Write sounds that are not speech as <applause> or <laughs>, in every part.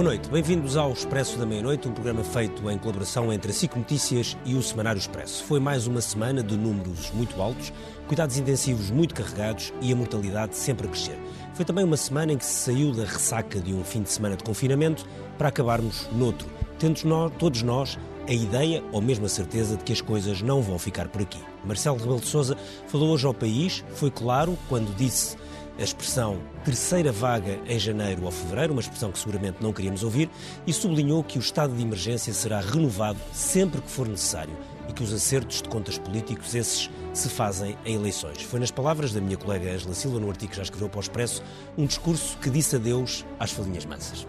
Boa noite, bem-vindos ao Expresso da Meia-Noite, um programa feito em colaboração entre a SIC Notícias e o Semanário Expresso. Foi mais uma semana de números muito altos, cuidados intensivos muito carregados e a mortalidade sempre a crescer. Foi também uma semana em que se saiu da ressaca de um fim de semana de confinamento para acabarmos noutro, tendo nós, todos nós a ideia ou mesmo a certeza de que as coisas não vão ficar por aqui. Marcelo Rebelo de Sousa falou hoje ao país, foi claro quando disse a expressão terceira vaga em janeiro ou fevereiro, uma expressão que seguramente não queríamos ouvir, e sublinhou que o estado de emergência será renovado sempre que for necessário e que os acertos de contas políticos, esses, se fazem em eleições. Foi nas palavras da minha colega Angela Silva, no artigo que já escreveu para o Expresso, um discurso que disse adeus às falinhas mansas.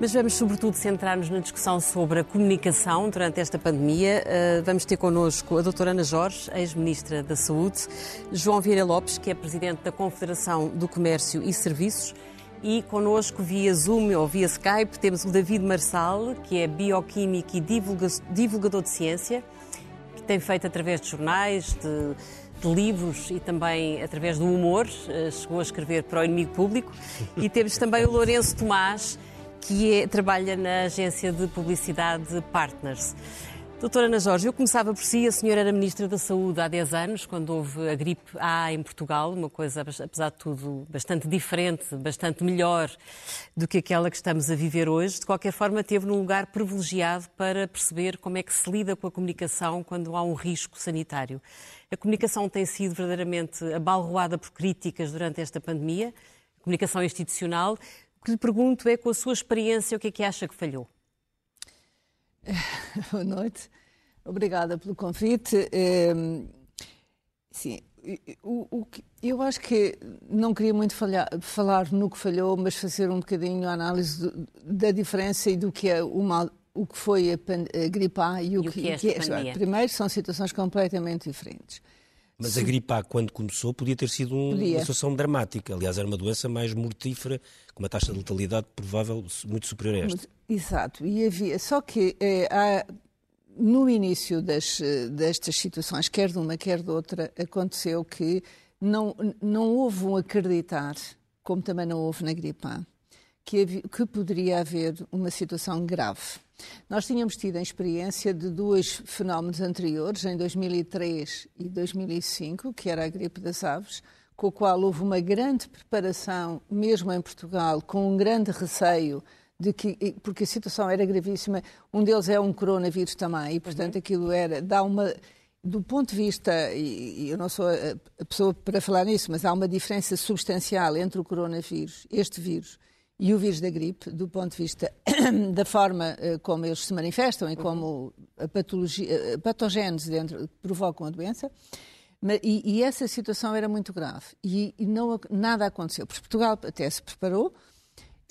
Mas vamos, sobretudo, centrar-nos na discussão sobre a comunicação durante esta pandemia. Uh, vamos ter connosco a doutora Ana Jorge, ex-ministra da Saúde, João Vieira Lopes, que é presidente da Confederação do Comércio e Serviços, e connosco via Zoom ou via Skype temos o David Marçal, que é bioquímico e divulgador de ciência, que tem feito através de jornais, de, de livros e também através do humor, uh, chegou a escrever para o inimigo público. E temos também o Lourenço Tomás, que é, trabalha na agência de publicidade Partners. Doutora Ana Jorge, eu começava por si. A senhora era Ministra da Saúde há 10 anos, quando houve a gripe A em Portugal, uma coisa, apesar de tudo, bastante diferente, bastante melhor do que aquela que estamos a viver hoje. De qualquer forma, teve num lugar privilegiado para perceber como é que se lida com a comunicação quando há um risco sanitário. A comunicação tem sido verdadeiramente abalroada por críticas durante esta pandemia, comunicação institucional que lhe pergunto é, com a sua experiência, o que é que acha que falhou? <laughs> Boa noite. Obrigada pelo convite. Ehm, sim, o, o, eu acho que não queria muito falhar, falar no que falhou, mas fazer um bocadinho a análise do, da diferença e do que é o mal, o que foi a, a gripe A e o, e que, que, é, que é. Primeiro, são situações completamente diferentes. Mas a gripe A, quando começou, podia ter sido um, uma situação dramática. Aliás, era uma doença mais mortífera, com uma taxa de letalidade provável muito superior a esta. Exato. E havia, só que é, há, no início das, destas situações, quer de uma, quer de outra, aconteceu que não, não houve um acreditar, como também não houve na gripe A, que, havia, que poderia haver uma situação grave. Nós tínhamos tido a experiência de dois fenómenos anteriores, em 2003 e 2005, que era a gripe das aves, com o qual houve uma grande preparação, mesmo em Portugal, com um grande receio de que, porque a situação era gravíssima. Um deles é um coronavírus também, e portanto uhum. aquilo era, dá uma, do ponto de vista, e eu não sou a pessoa para falar nisso, mas há uma diferença substancial entre o coronavírus, este vírus, e o vírus da gripe, do ponto de vista <coughs> da forma uh, como eles se manifestam e como a patologia, uh, patogénese dentro provocam a doença. E, e, essa situação era muito grave e, e, não, nada aconteceu. Porque Portugal até se preparou.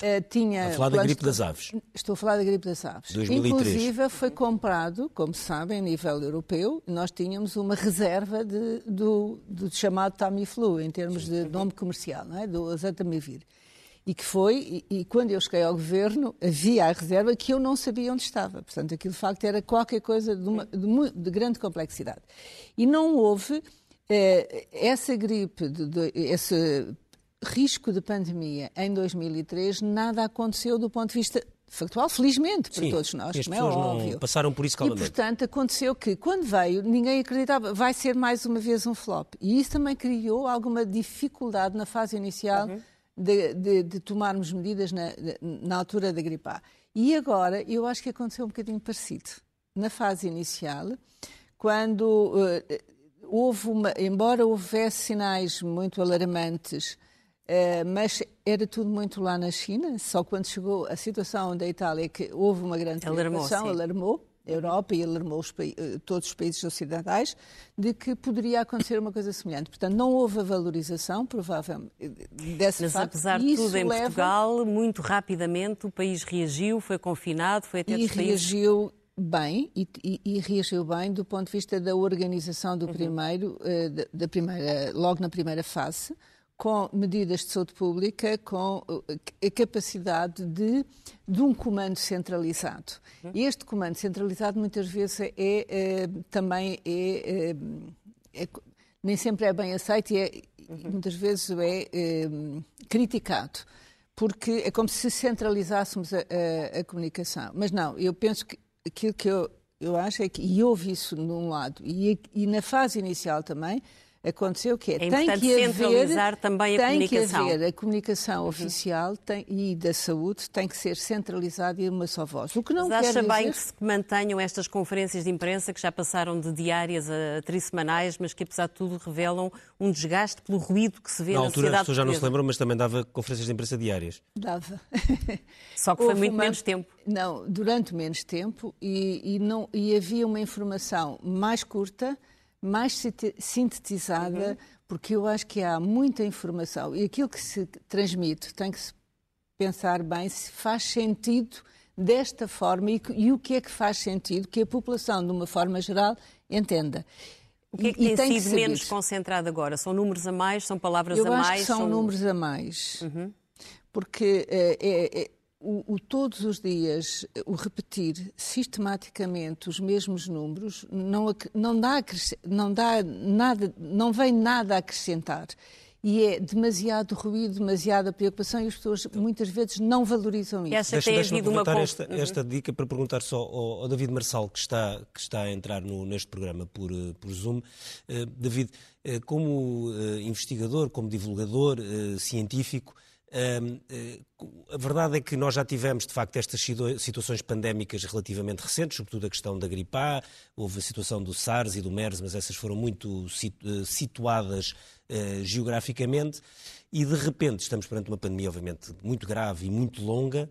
Uh, tinha a falar da gripe das aves. Estou a falar da gripe das aves. 2003. Inclusive foi comprado, como se sabem, a nível europeu, nós tínhamos uma reserva de, do, do, chamado Tamiflu, em termos de nome comercial, não é? do Azatamivir e que foi, e, e, quando eu cheguei ao governo, havia a reserva que eu não sabia onde estava. Portanto, aquilo de facto era qualquer coisa de, uma, de, de grande complexidade. E não houve eh, essa gripe, de, de, esse risco de pandemia em 2003, nada aconteceu do ponto de vista factual, felizmente para Sim, todos nós, as como é óbvio. Não passaram por isso calmamente. E, portanto, aconteceu que, quando veio, ninguém acreditava, vai ser mais uma vez um flop. E isso também criou alguma dificuldade na fase inicial uhum de, de, de tomarmos medidas na, na altura da gripe A. E agora, eu acho que aconteceu um bocadinho parecido. Na fase inicial, quando uh, houve uma, embora houvesse sinais muito alarmantes, uh, mas era tudo muito lá na China, só quando chegou a situação da Itália que houve uma grande preocupação, alarmou Europa e alarmou os, eh, todos os países ocidentais de que poderia acontecer uma coisa semelhante. Portanto, não houve a valorização, provavelmente, dessa Mas facto, apesar de tudo, em leva... Portugal, muito rapidamente o país reagiu, foi confinado, foi até E reagiu bem, e, e, e, reagiu bem do ponto de vista da organização do uhum. primeiro, uh, da, da primeira, logo na primeira fase, com medidas de saúde pública, com a capacidade de, de um comando centralizado. Uhum. Este comando centralizado muitas vezes é, é também é, é, é, nem sempre é bem aceito e é, uhum. muitas vezes é, criticado porque é como se centralizássemos a, a, a comunicação. Mas não, eu penso que aquilo que eu, eu acho é que, e houve isso num lado, e, e na fase inicial também, aconteceu que é, é tem que haver também a tem comunicação. que haver a comunicação oficial tem, e da saúde tem que ser centralizada em uma só voz. O que não Mas quer acha dizer... bem que se mantenham estas conferências de imprensa que já passaram de diárias a trissemanais, mas que apesar de tudo revelam um desgaste pelo ruído que se vê na, na altura, as pessoas já não se lembram, mas também dava conferências de imprensa diárias. Dava. <laughs> Só que foi muito uma... menos tempo. Não, durante menos tempo e, e, não, e havia uma informação mais curta mais sintetizada, uhum. porque eu acho que há muita informação e aquilo que se transmite tem que se pensar bem se faz sentido desta forma e, e o que é que faz sentido que a população, de uma forma geral, entenda. O que é que e, tem, tem sido menos concentrado agora? São números a mais? São palavras eu a mais? Eu acho que são, são, números a mais. Uhum. Porque é, é, é o, o, todos os dias, o repetir sistematicamente os mesmos números não, não, dá, não dá nada, não vem nada a acrescentar. E é demasiado ruído, demasiada preocupação e as pessoas muitas vezes não valorizam isso. Deixa, Deixa-me aproveitar uma... esta, esta, dica para perguntar só ao, ao, David Marçal, que está, que está a entrar no, neste programa por, eh, por Zoom. Uh, David, uh, como uh, investigador, como divulgador científico, eh, a verdade é que nós já tivemos, de facto, estas situações pandémicas relativamente recentes, sobretudo a questão da gripe A, houve a situação do SARS e do MERS, mas essas foram muito eh, situadas uh, geograficamente, e de repente estamos perante uma pandemia, obviamente, muito grave e muito longa,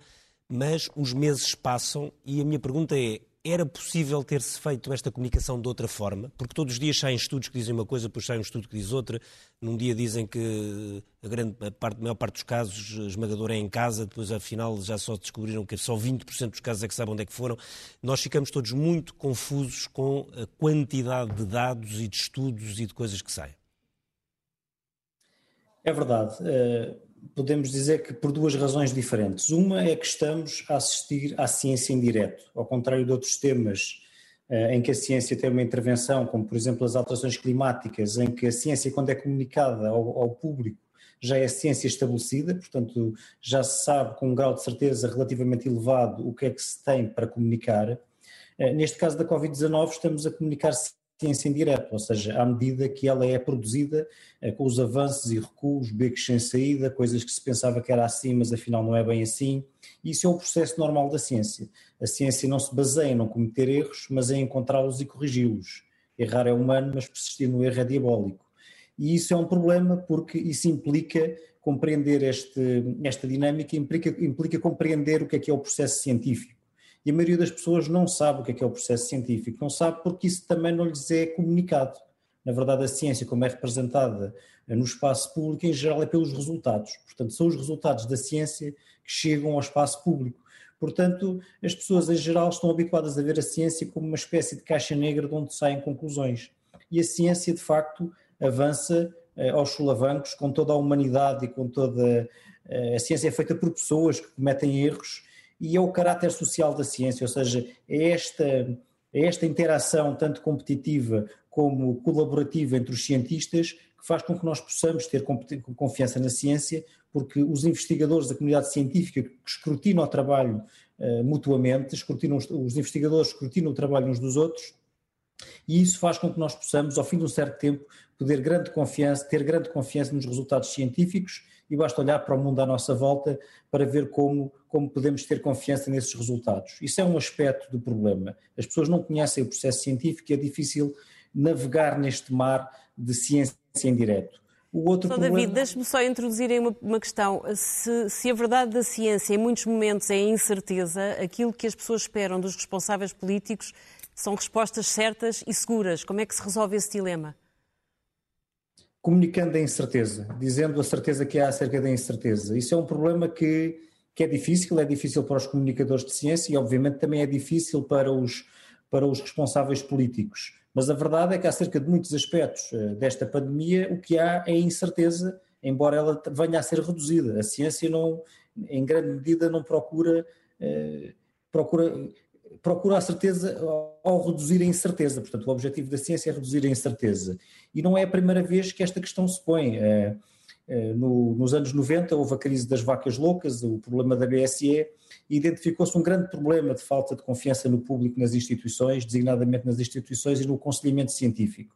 mas os meses passam e a minha pergunta é: era possível ter-se feito esta comunicação de outra forma? Porque todos os dias saem estudos que dizem uma coisa, depois sai um estudo que diz outra. Num dia dizem que a, grande, parte, a maior parte dos casos esmagadora é em casa, depois afinal já só descobriram que só 20% dos casos é que sabem onde é que foram. Nós ficamos todos muito confusos com a quantidade de dados e de estudos e de coisas que saem. É verdade. Uh podemos dizer que por duas razões diferentes. Uma é que estamos a assistir à ciência em direto, ao contrário de outros temas eh, em que a ciência tem uma intervenção, como por exemplo as alterações climáticas, em que a ciência, quando é comunicada ao, ao público, já é ciência estabelecida, portanto já se sabe com um grau de certeza relativamente elevado o que é que se tem para comunicar. Eh, neste caso da Covid-19, estamos a comunicar ciência em direto, ou seja, à medida que ela é produzida, eh, com os avanços e recuos, becos sem saída, coisas que se pensava que era assim, mas afinal não é bem assim. Isso é o processo normal da ciência. A ciência não se baseia em não cometer erros, mas em encontrá-los e corrigi-los. Errar é humano, mas persistir no erro é diabólico. E isso é um problema porque isso implica compreender este, esta dinâmica, implica, implica compreender o que é que é o processo científico e a maioria das pessoas não sabe o que é, que é o processo científico, não sabe porque isso também não lhes é comunicado. Na verdade, a ciência, como é representada no espaço público, em geral é pelos resultados. Portanto, são os resultados da ciência que chegam ao espaço público. Portanto, as pessoas em geral estão habituadas a ver a ciência como uma espécie de caixa negra de onde saem conclusões. E a ciência, de facto, avança eh, aos solavancos com toda a humanidade e com toda. Eh, a ciência é feita por pessoas que cometem erros e é o caráter social da ciência, ou seja, é esta, é esta interação tanto competitiva como colaborativa entre os cientistas que faz com que nós possamos ter confiança na ciência, porque os investigadores da comunidade científica que escrutinam o trabalho uh, mutuamente, escrutinam, os investigadores escrutinam o trabalho uns dos outros, e isso faz com que nós possamos, ao fim de um certo tempo, poder grande confiança, ter grande confiança nos resultados científicos e basta olhar para o mundo à nossa volta para ver como, como podemos ter confiança nesses resultados. Isso é um aspecto do problema. As pessoas não conhecem o processo científico e é difícil navegar neste mar de ciência em direto. O outro Só, problema... David, deixe-me só introduzir aí uma, uma questão. Se, se, a verdade da ciência em muitos momentos é incerteza, aquilo que as pessoas esperam dos responsáveis políticos são respostas certas e seguras. Como é que se resolve esse dilema? Comunicando a incerteza, dizendo a certeza que há acerca da incerteza. Isso é um problema que, que é difícil, é difícil para os comunicadores de ciência e, obviamente, também é difícil para os, para os responsáveis políticos. Mas a verdade é que, acerca de muitos aspectos eh, desta pandemia, o que há é incerteza, embora ela venha a ser reduzida. A ciência, não, em grande medida, não procura. Eh, procura procura a certeza ao reduzir a incerteza. Portanto, o objetivo da ciência é reduzir a incerteza. E não é a primeira vez que esta questão se põe. Eh, no, nos anos 90 houve a crise das vacas loucas, o problema da BSE, e identificou-se um grande problema de falta de confiança no público nas instituições, designadamente nas instituições e no aconselhamento científico.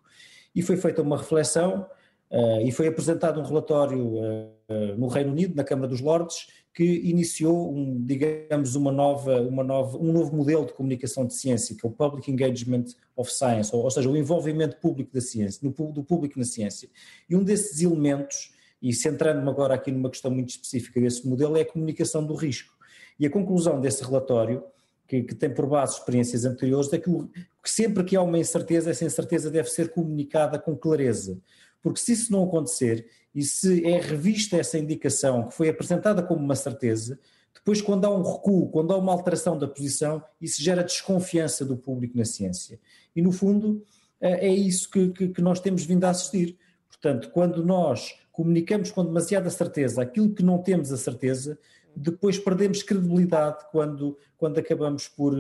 E foi feita uma reflexão uh, e foi apresentado um relatório uh, no Reino Unido, na Câmara dos Lordes, que iniciou, um, digamos, uma nova, uma nova, um novo modelo de comunicação de ciência, que é o Public Engagement of Science, ou, ou seja, o envolvimento público da ciência, do público na ciência. E um desses elementos, e centrando-me agora aqui numa questão muito específica desse modelo, é a comunicação do risco. E a conclusão desse relatório, que, que tem por base experiências anteriores, é que, que sempre que há uma incerteza, essa incerteza deve ser comunicada com clareza. Porque se isso não acontecer, e se é revista essa indicação que foi apresentada como uma certeza, depois, quando há um recuo, quando há uma alteração da posição, isso gera desconfiança do público na ciência. E, no fundo, é, é isso que, que, que nós temos vindo a assistir. Portanto, quando nós comunicamos com demasiada certeza aquilo que não temos a certeza, depois perdemos credibilidade quando, quando acabamos por,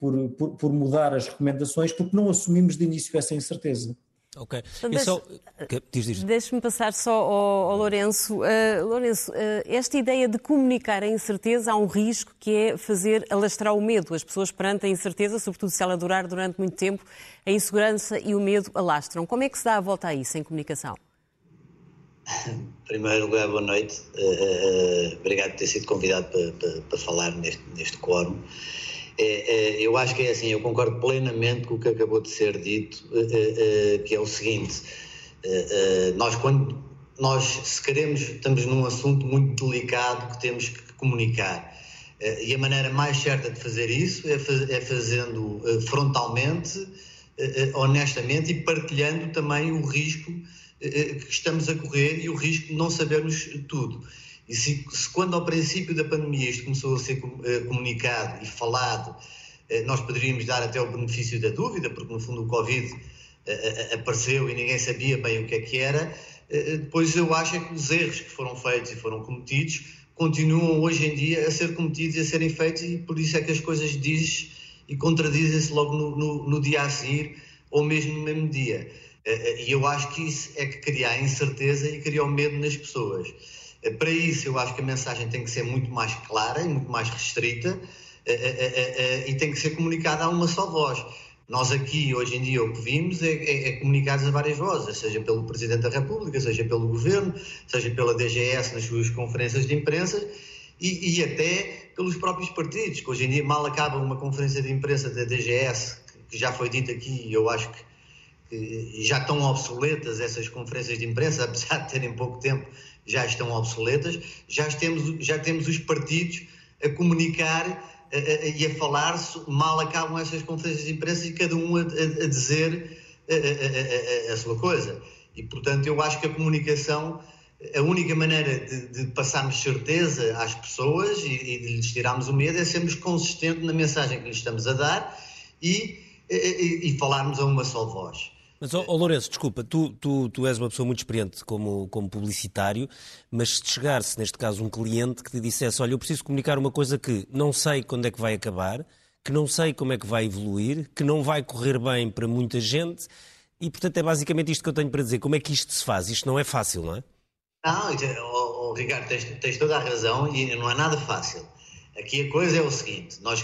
por, por, por mudar as recomendações, porque não assumimos de início essa incerteza. Ok. Então. Deixe-me passar só ao, ao Lourenço. Uh, Lourenço, uh, esta ideia de comunicar a incerteza há um risco que é fazer alastrar o medo. As pessoas perante a incerteza, sobretudo se ela durar durante muito tempo, a insegurança e o medo alastram. Como é que se dá a volta a isso em comunicação? Em primeiro lugar, boa noite. Uh, obrigado por ter sido convidado para, para, para falar neste, neste quórum. É, é, eu acho que é assim, eu concordo plenamente com o que acabou de ser dito, que é o seguinte: nós, quando nós, se queremos, estamos num assunto muito delicado que temos que comunicar. E a maneira mais certa de fazer isso é, é fazendo frontalmente, honestamente e partilhando também o risco que estamos a correr e o risco de não sabermos tudo. E se, se, quando ao princípio da pandemia isto começou a ser uh, comunicado e falado, uh, nós poderíamos dar até o benefício da dúvida, porque no fundo o Covid uh, apareceu e ninguém sabia bem o que é que era, depois eu acho é que os erros que foram feitos e foram cometidos continuam hoje em dia a ser cometidos e a serem feitos e por isso é que as coisas dizem e contradizem-se logo no, no, no, dia a seguir ou mesmo no mesmo dia. E eu acho que isso é que cria a incerteza e cria o medo nas pessoas. Eh, para isso, eu acho que a mensagem tem que ser muito mais clara e muito mais restrita eh, eh, e tem que ser comunicada a uma só voz. Nós aqui, hoje em dia, o que vimos é, é, é comunicados a várias vozes, seja pelo Presidente da República, seja pelo Governo, seja pela DGS nas suas conferências de imprensa e, e, até pelos próprios partidos, que hoje em dia mal acaba uma conferência de imprensa da DGS, que já foi dito aqui e eu acho que, que já estão obsoletas essas conferências de imprensa, <laughs> apesar de terem pouco tempo já estão obsoletas, já temos, já temos os partidos a comunicar a, a, e a falar, mal acabam essas conferências de imprensa e cada um a, a dizer a, sua coisa. E, portanto, eu acho que a comunicação, a única maneira de, de passarmos certeza às pessoas e, e, de lhes tirarmos o medo é sermos consistentes na mensagem que lhes estamos a dar e, e, e falarmos a uma só voz. Mas, oh, oh Lourenço, desculpa, tu, tu, tu és uma pessoa muito experiente como, como publicitário, mas se chegar-se, neste caso, um cliente que te dissesse: Olha, eu preciso comunicar uma coisa que não sei quando é que vai acabar, que não sei como é que vai evoluir, que não vai correr bem para muita gente, e portanto é basicamente isto que eu tenho para dizer. Como é que isto se faz? Isto não é fácil, não é? Não, oh, oh, Ricardo, tens, tens toda a razão e não é nada fácil. Aqui a coisa é o seguinte: nós,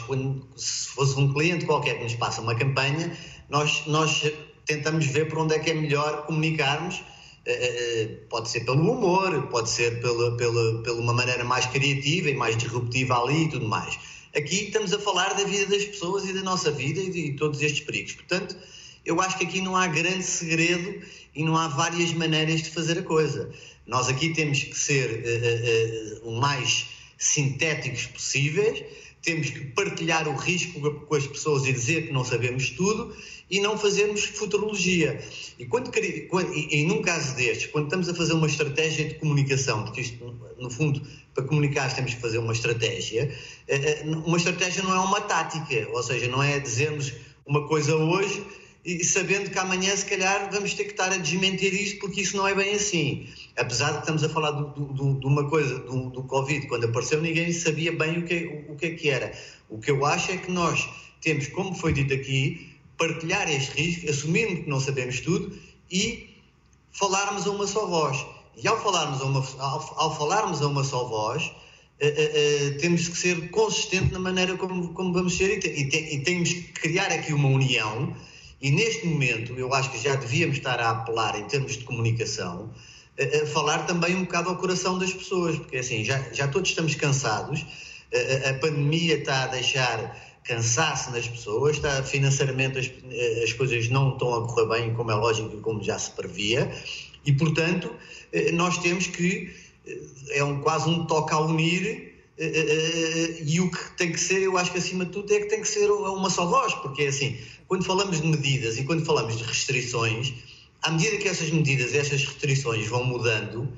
se fosse um cliente qualquer que nos passa uma campanha, nós, nós tentamos ver por onde é que é melhor comunicarmos. Eh, eh, eh, pode ser pelo humor, pode ser pela, pela, pela uma maneira mais criativa e mais disruptiva ali e tudo mais. Aqui estamos a falar da vida das pessoas e da nossa vida e de todos estes perigos. Portanto, eu acho que aqui não há grande segredo e não há várias maneiras de fazer a coisa. Nós aqui temos que ser uh, uh, uh, o mais sintéticos possíveis, temos que partilhar o risco com as pessoas e dizer que não sabemos tudo e não fazermos futurologia. E, quando, quando, e, e num caso destes, quando estamos a fazer uma estratégia de comunicação, porque isto, no fundo, para comunicar temos que fazer uma estratégia, eh, eh, uma estratégia não é uma tática, ou seja, não é dizermos uma coisa hoje e sabendo que amanhã, se calhar, vamos ter que estar a desmentir isto, porque isso não é bem assim. Apesar de estamos a falar do, do, de uma coisa, do, do, Covid, quando apareceu, ninguém sabia bem o que, o, o que é que era. O que eu acho é que nós temos, como foi dito aqui, partilhar este risco, assumirmos que não sabemos tudo e falarmos a uma só voz. E ao falarmos a uma, ao, ao falarmos a uma só voz, Uh, uh, temos que ser consistentes na maneira como, como vamos ser e, te, e, te, e, temos que criar aqui uma união. E neste momento, eu acho que já devíamos estar a apelar, em termos de comunicação, uh, falar também um bocado ao coração das pessoas, porque assim, já, já todos estamos cansados, a pandemia está a deixar cansaço nas pessoas, está, financeiramente as, as coisas não estão a correr bem, como é lógico e como já se previa, e portanto, nós temos que é um, quase um toque a unir eh, eh, eh, e o que tem que ser, eu acho que acima de tudo é que tem que ser uma só voz, porque é assim, quando falamos de medidas e quando falamos de restrições, à medida que essas medidas, essas restrições vão mudando,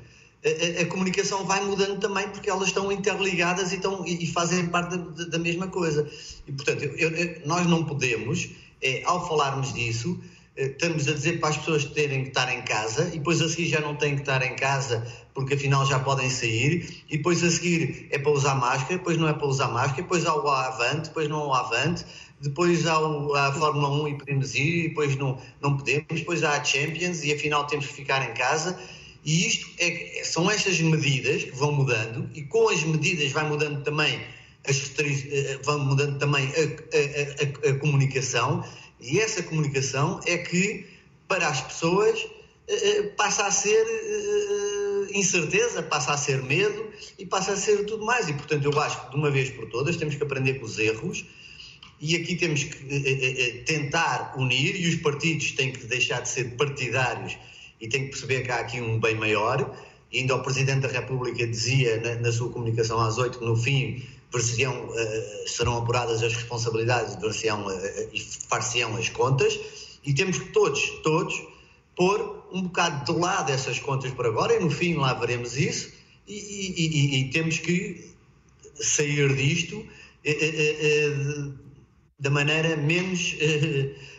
a, a, a comunicação vai mudando também porque elas estão interligadas e, estão, e, e fazem parte da, da, mesma coisa. E portanto, eu, eu, nós não podemos, é, ao falarmos disso, estamos a dizer para as pessoas terem que estar em casa e depois a seguir já não têm que estar em casa porque afinal já podem sair e depois a seguir é para usar máscara, depois não é para usar máscara, depois há o avante, depois não há o avante, depois há o, a Fórmula 1 e podemos ir, depois não, não podemos, depois há a Champions e afinal temos que ficar em casa. E isto é, são estas medidas que vão mudando e com as medidas vai mudando também as eh, vão mudando também a, a, a, a comunicação e essa comunicação é que, para as pessoas, eh, eh, passa a ser eh, incerteza, passa a ser medo e passa a ser tudo mais. E, portanto, eu acho que, de uma vez por todas, temos que aprender com os erros e aqui temos que tentar unir e os partidos têm que deixar de ser partidários e têm que perceber que há aqui um bem maior. E ainda o Presidente da República dizia na, na sua comunicação às oito que, no fim, uh, serão apuradas as responsabilidades e far-se-ão as contas, e temos que todos, todos, pôr um bocado de lado essas contas por agora, e no fim lá veremos isso, e, e, e, e temos que sair disto da maneira menos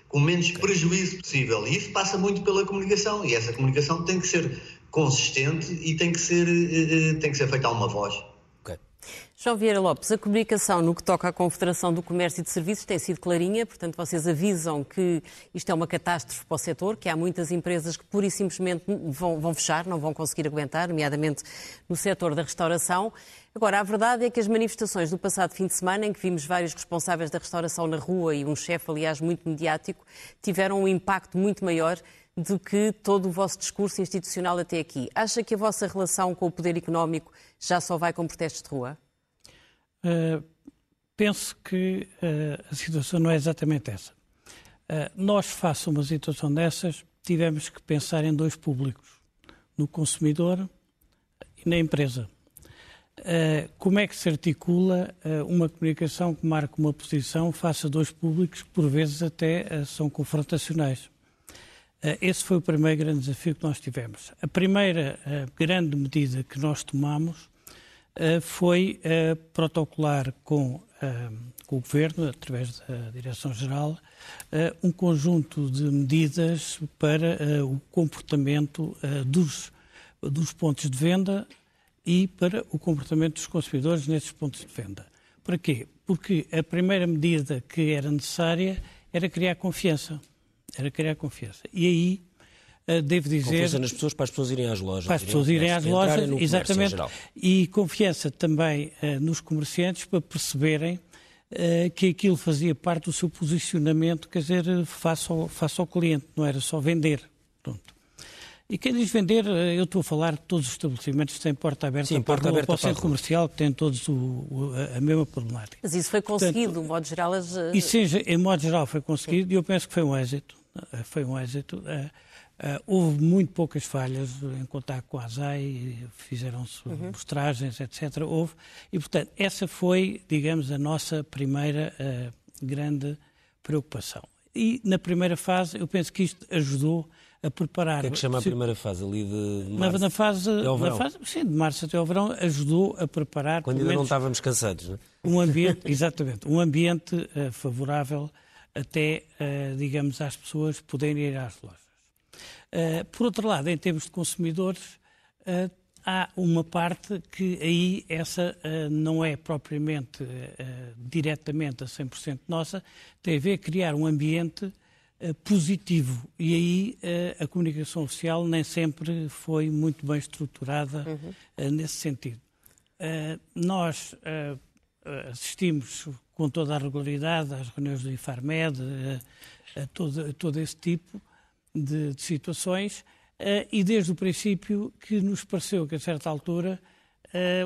com menos prejuízo possível. E isso passa muito pela comunicação, e essa comunicação tem que ser consistente e tem que ser, tem que ser feita a uma voz. João Vieira Lopes, a comunicação no que toca à Confederação do Comércio e de Serviços tem sido clarinha, portanto vocês avisam que isto é uma catástrofe para o setor, que há muitas empresas que pura e simplesmente vão, vão fechar, não vão conseguir aguentar, nomeadamente no setor da restauração. Agora, a verdade é que as manifestações do passado fim de semana, em que vimos vários responsáveis da restauração na rua e um chefe, aliás, muito mediático, tiveram um impacto muito maior do que todo o vosso discurso institucional até aqui. Acha que a vossa relação com o poder económico já só vai com protestos de rua? Uh, penso que uh, a situação não é exatamente essa. Uh, nós, face a uma situação dessas, tivemos que pensar em dois públicos, no consumidor e na empresa. como é que se articula uma comunicação que marca uma posição face a dois públicos que, por vezes, até são confrontacionais? esse foi o primeiro grande desafio que nós tivemos. A primeira grande medida que nós tomamos foi eh, protocolar com, eh, com o Governo, através da Direção-Geral, um conjunto de medidas para o comportamento dos, dos pontos de venda e para o comportamento dos consumidores nesses pontos de venda. Para quê? Porque a primeira medida que era necessária era criar confiança. Era criar confiança. E aí eh, devo dizer. Confiança nas pessoas para as pessoas irem às lojas. Para as pessoas irem às lojas, exatamente. E confiança também uh, nos comerciantes para perceberem uh, que aquilo fazia parte do seu posicionamento, quer dizer, face ao, face ao cliente, não era só vender. Pronto. E quem diz vender, eu estou a falar de todos os estabelecimentos que têm porta aberta Sim, porta aberta para o centro comercial, que têm todos o, o, a mesma problemática. Mas isso foi conseguido, Portanto, de modo geral. As... Isso, em modo geral, foi conseguido e eu penso que foi um êxito. Foi um êxito. Uh, houve muito poucas falhas em contato com a ASAI, fizeram-se uhum. mostragens, etc. Houve, e portanto, essa foi, digamos, a nossa primeira uh, grande preocupação. E na primeira fase, eu penso que isto ajudou a preparar. O que é que chama a primeira fase ali de, março? Na, na fase, até ao verão. Fase, sim, de março até ao verão, ajudou a preparar. Quando ainda não estávamos cansados, não é? Um ambiente, <laughs> exatamente, um ambiente uh, favorável até, digamos, às pessoas poderem ir às lojas. Uh, por outro lado, em termos de consumidores, uh, há uma parte que aí essa uh, não é propriamente diretamente a 100% nossa, tem a ver com criar um ambiente positivo. E aí a comunicação oficial nem sempre foi muito bem estruturada uhum. nesse sentido. Nós assistimos com toda a regularidade às reuniões do IFARMED, a, a, todo, a todo esse tipo de, de situações, e desde o princípio que nos pareceu que, a certa altura,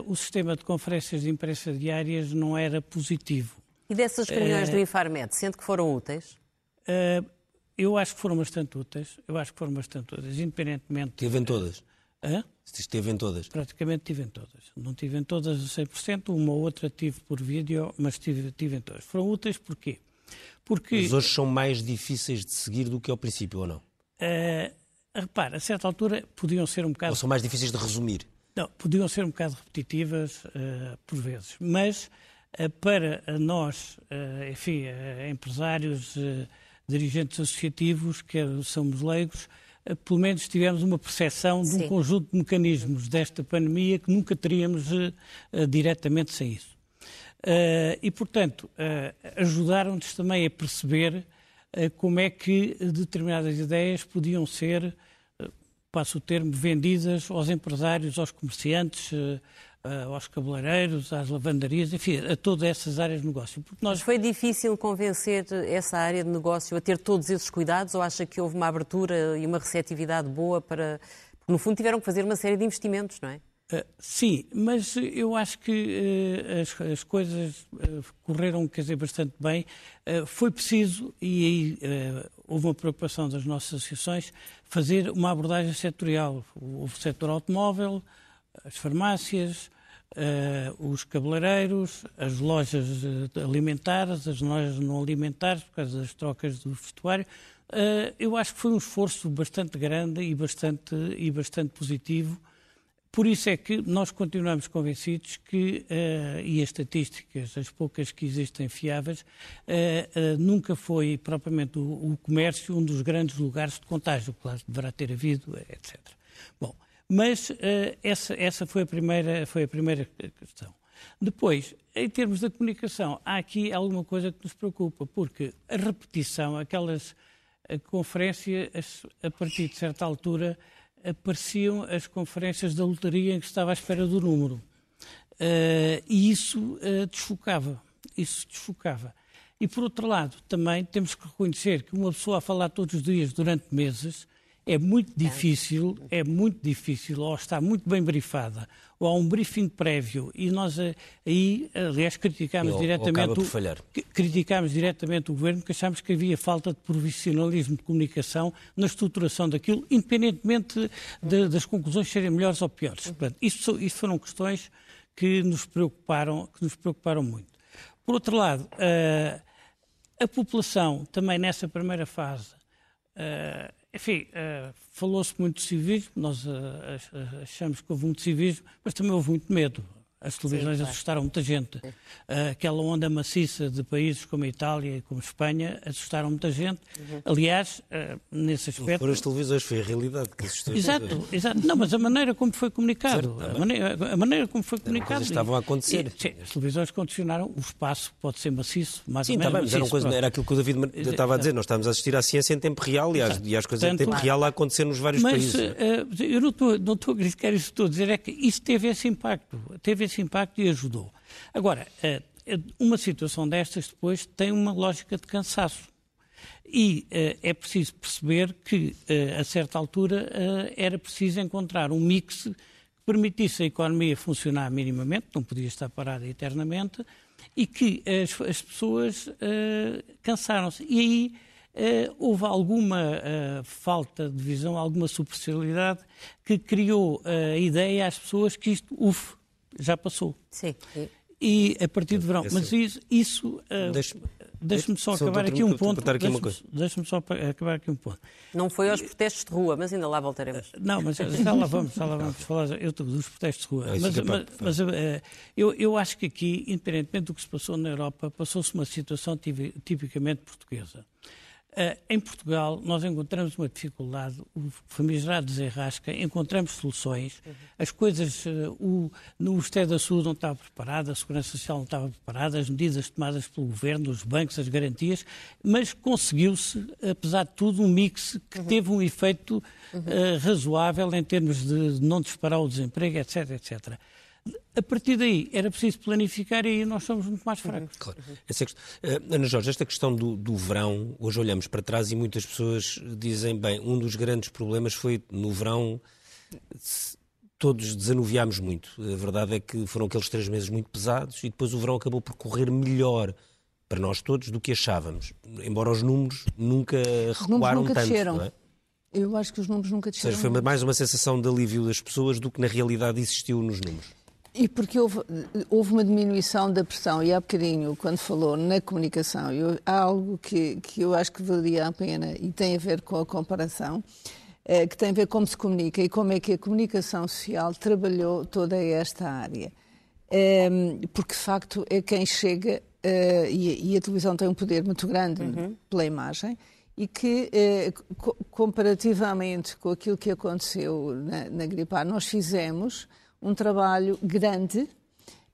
o sistema de conferências de imprensa diárias não era positivo. E dessas reuniões do IFARMED, sente que foram úteis? Eu acho que foram bastante úteis. Eu acho que foram bastante úteis, independentemente. Teve em todas? Hã? Esteve em todas? Praticamente tive em todas. Não tive em todas a 100%, uma ou outra tive por vídeo, mas tive, tive em todas. Foram úteis porquê? Porque... Mas hoje são mais difíceis de seguir do que ao princípio, ou não? Uh, repara, a certa altura podiam ser um bocado... Ou são mais difíceis de resumir? Não, podiam ser um bocado repetitivas uh, por vezes, mas uh, para nós, enfim, empresários dirigentes associativos, que somos leigos, pelo menos tivemos uma percepção de um Sim. conjunto de mecanismos desta pandemia que nunca teríamos uh, uh, diretamente sem isso. Uh, e, portanto, ajudaram-nos também a perceber como é que determinadas ideias podiam ser, passo o termo, vendidas aos empresários, aos comerciantes, uh, aos cabeleireiros, às lavandarias, enfim, a todas essas áreas de negócio. Porque nós... Mas foi difícil convencer essa área de negócio a ter todos esses cuidados ou acha que houve uma abertura e uma receptividade boa para... Porque, no fundo, tiveram que fazer uma série de investimentos, não é? Uh, sim, mas eu acho que uh, as, as, coisas uh, correram, quer dizer, bastante bem. foi preciso, e aí houve uma preocupação das nossas associações, fazer uma abordagem setorial. O, o setor automóvel, as farmácias, os cabeleireiros, as lojas alimentares, as lojas não alimentares, por causa das trocas do vestuário. Eu acho que foi um esforço bastante grande e bastante, e bastante positivo. Por isso é que nós continuamos convencidos que, uh, e as estatísticas, as poucas que existem fiáveis, uh, uh, nunca foi propriamente o, o, comércio um dos grandes lugares de contágio. Claro, deverá ter havido, etc. Bom, mas essa, essa foi, a primeira, foi a primeira questão. Depois, em termos da comunicação, há aqui alguma coisa que nos preocupa, porque a repetição, aquelas conferências, a partir de certa altura, apareciam as conferências da lotaria em que estava à espera do número. Uh, e isso uh, desfocava. Isso desfocava. E, por outro lado, também temos que reconhecer que uma pessoa a falar todos os dias durante meses é muito difícil, é muito difícil, ou está muito bem brifada, ou há um briefing prévio, e nós eh, aí, aliás, criticámos diretamente o, criticámos diretamente o governo, porque achámos que havia falta de profissionalismo de comunicação na estruturação daquilo, independentemente de, das conclusões serem melhores ou piores. Portanto, isso, isso foram questões que nos preocuparam, que nos preocuparam muito. Por outro lado, a, eh, a população também nessa primeira fase Uh, enfim, uh, falou-se muito de civismo, nós uh, achamos que houve muito civismo, mas também houve muito medo. As televisões Sim, assustaram muita gente. Uh, aquela onda maciça de países como a Itália e como a Espanha assustaram muita gente. Uhum. Aliás, uh, nesse aspecto. Não foram as televisões, foi a realidade que assustou. Exato, exato. Não, mas a maneira como foi comunicado. Certo, a, maneira, a, maneira, como foi comunicado. estavam a acontecer. E, sim, as televisões condicionaram o espaço, pode ser maciço, mais sim, ou menos. Sim, tá era, era aquilo que o David estava a dizer. Nós estamos a assistir à ciência em tempo real e às, e às coisas Tanto, em tempo real a acontecer nos vários mas, países. Mas uh, eu não estou, não estou a criticar isso, estou a dizer é que isso teve esse impacto. Teve esse impacto e ajudou. Agora, eh, eh, uma situação destas depois tem uma lógica de cansaço. E uh, é preciso perceber que, uh, a certa altura, era preciso encontrar um mix que permitisse a economia funcionar minimamente, não podia estar parada eternamente, e que as, as pessoas cansaram-se. E aí houve alguma falta de visão, alguma superficialidade que criou a ideia às pessoas que isto, uf, já passou. Sim. E a partir de verão. Mas isso. isso uh, Deixe-me só acabar aqui um ponto. Deixe-me só acabar aqui um ponto. Não foi aos protestos de rua, mas ainda lá voltaremos. Não, mas já lá vamos, já lá vamos falar eu, dos protestos de rua. Mas, mas, mas uh, eu, eu acho que aqui, independentemente do que se passou na Europa, passou-se uma situação tipicamente portuguesa. Uh, em Portugal, nós encontramos uma dificuldade, o famigerado desenrasca, encontramos soluções, uhum. as coisas, uh, o, no Estado da Saúde não estava preparado, a Segurança Social não estava preparada, as medidas tomadas pelo Governo, os bancos, as garantias, mas conseguiu-se, apesar de tudo, um mix que uhum. teve um efeito uh, razoável em termos de não disparar o desemprego, etc, etc. A partir daí era preciso planificar e aí nós somos muito mais fracos. Claro. Essa uh, Ana Jorge, esta questão do, do, verão, hoje olhamos para trás e muitas pessoas dizem, bem, um dos grandes problemas foi no verão todos desanuviámos muito. A verdade é que foram aqueles três meses muito pesados e depois o verão acabou por correr melhor para nós todos do que achávamos. Embora os números nunca recuaram nunca tanto. Desceram. É? Eu acho que os números nunca desceram. Ou seja, foi mais uma sensação de alívio das pessoas do que na realidade existiu nos números. E porque houve, houve, uma diminuição da pressão, e há bocadinho, quando falou na comunicação, eu, há algo que, que eu acho que valeria a pena e tem a ver com a comparação, é, que tem a ver com como se comunica e como é que a comunicação social trabalhou toda esta área. É, porque, de facto, é quem chega, é, e, e, a televisão tem um poder muito grande uhum. pela imagem, e que, comparativamente com aquilo que aconteceu na, na gripe A, nós fizemos um trabalho grande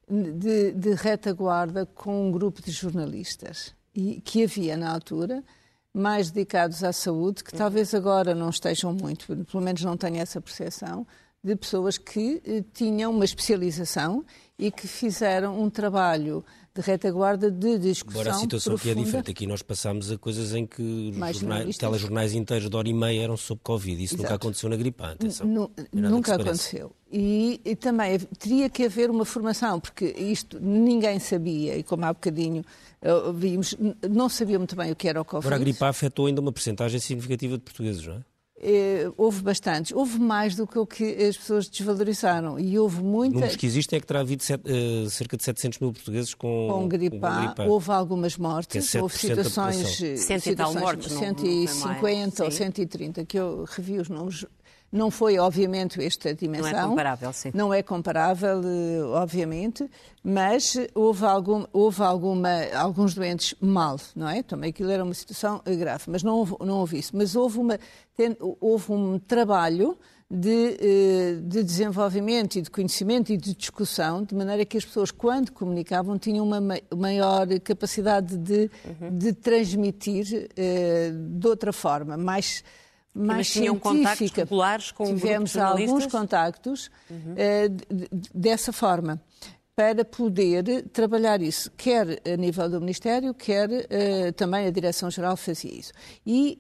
de, de, retaguarda com um grupo de jornalistas. E que havia na altura mais dedicados à saúde, que talvez agora não estejam muito, pelo menos não tenho essa percepção, de pessoas que eh, tinham uma especialização e que fizeram um trabalho de retaguarda de discussão Agora a situação profunda. aqui é diferente. Aqui nós passámos a coisas em que jornais, telejornais inteiros de hora e meia eram sobre Covid. Isso Exato. nunca aconteceu na gripe atenção. nunca aconteceu. E, e, também teria que haver uma formação, porque isto ninguém sabia, e como há bocadinho uh, vimos, não sabia muito bem o que era o Covid. Agora a gripe afetou ainda uma porcentagem significativa de portugueses, não é? Eh, houve bastantes. Houve mais do que o que as pessoas desvalorizaram. E houve muita. Números que existem é que terá havido set, uh, cerca de 700 mil portugueses com, com gripe. Houve algumas mortes. É houve situações. Cento e tal mortes. 150 ou 130, que eu revi os números não foi, obviamente, esta dimensão. Não é comparável, sim. Não é comparável, eh, obviamente, mas houve, algum, houve alguma, alguns doentes mal, não é? Também aquilo era uma situação grave, mas não houve, não houve isso. Mas houve, uma, houve um trabalho de, eh, de, desenvolvimento e de conhecimento e de discussão, de maneira que as pessoas, quando comunicavam, tinham uma maior capacidade de, uhum. de transmitir eh, de outra forma, mais mais tinham contactos regulares com Tivemos alguns contactos uhum. uh, dessa forma para poder trabalhar isso, quer a nível do Ministério, quer uh, também a Direção-Geral fazia isso. E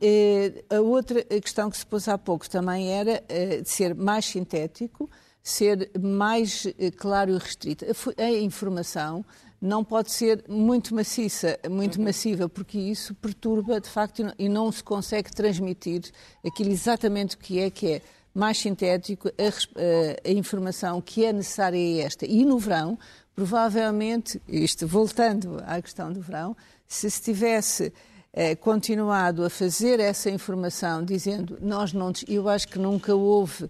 uh, a outra questão que se pôs há pouco também era de ser mais sintético, ser mais claro e restrito. A, a informação não pode ser muito maciça, muito uhum. massiva, porque isso perturba de facto e não se consegue transmitir aquilo exatamente o que é, que é mais sintético, a, a, informação que é necessária é esta. E no verão, provavelmente, isto voltando à questão do verão, se se tivesse eh, continuado a fazer essa informação dizendo nós não, eu acho que nunca houve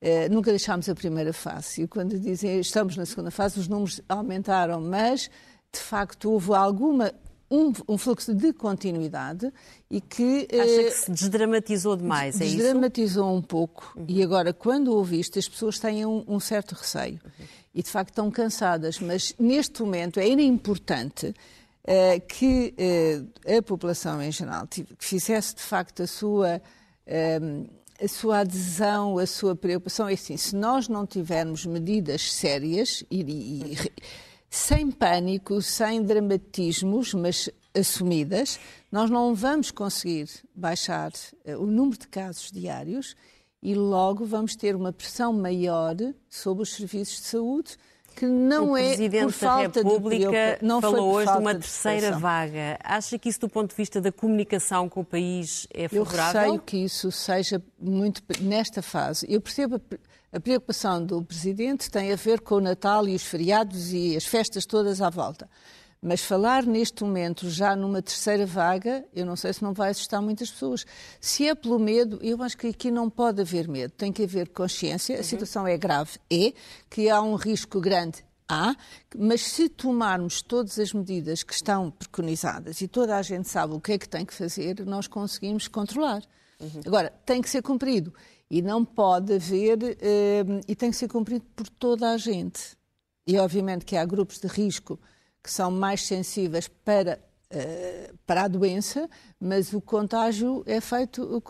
eh, nunca deixámos a primeira fase. E quando dizem estamos na segunda fase, os números aumentaram, mas de facto houve alguma um, um, fluxo de continuidade e que. Acha que se desdramatizou demais, é isso? Desdramatizou um pouco. Uhum. E agora, quando houve isto, as pessoas têm um, um certo receio. Uhum. E de facto estão cansadas. Mas neste momento era importante. Uh, que uh, a população em geral que fizesse de facto a sua a sua adesão, a sua preocupação é assim: se nós não tivermos medidas sérias e, e, sem pânico, sem dramatismos, mas assumidas, nós não vamos conseguir baixar uh, o número de casos diários e logo vamos ter uma pressão maior sobre os serviços de saúde que não o é Presidente por falta da República de não falou hoje de uma terceira de vaga. Acha que isso, do ponto de vista da comunicação com o país, é favorável? Eu receio que isso seja muito nesta fase. Eu percebo a preocupação do Presidente tem a ver com o Natal e os feriados e as festas todas à volta. Mas falar neste momento já numa terceira vaga, eu não sei se não vai assustar muitas pessoas. Se é pelo medo, eu acho que aqui não pode haver medo. Tem que haver consciência. A uhum. situação é grave, é, que há um risco grande, Há, mas se tomarmos todas as medidas que estão preconizadas e toda a gente sabe o que é que tem que fazer, nós conseguimos controlar. Uhum. Agora, tem que ser cumprido e não pode haver, uh, e tem que ser cumprido por toda a gente. E obviamente que há grupos de risco que são mais sensíveis para Uh, para a doença, mas o contágio é feito uh,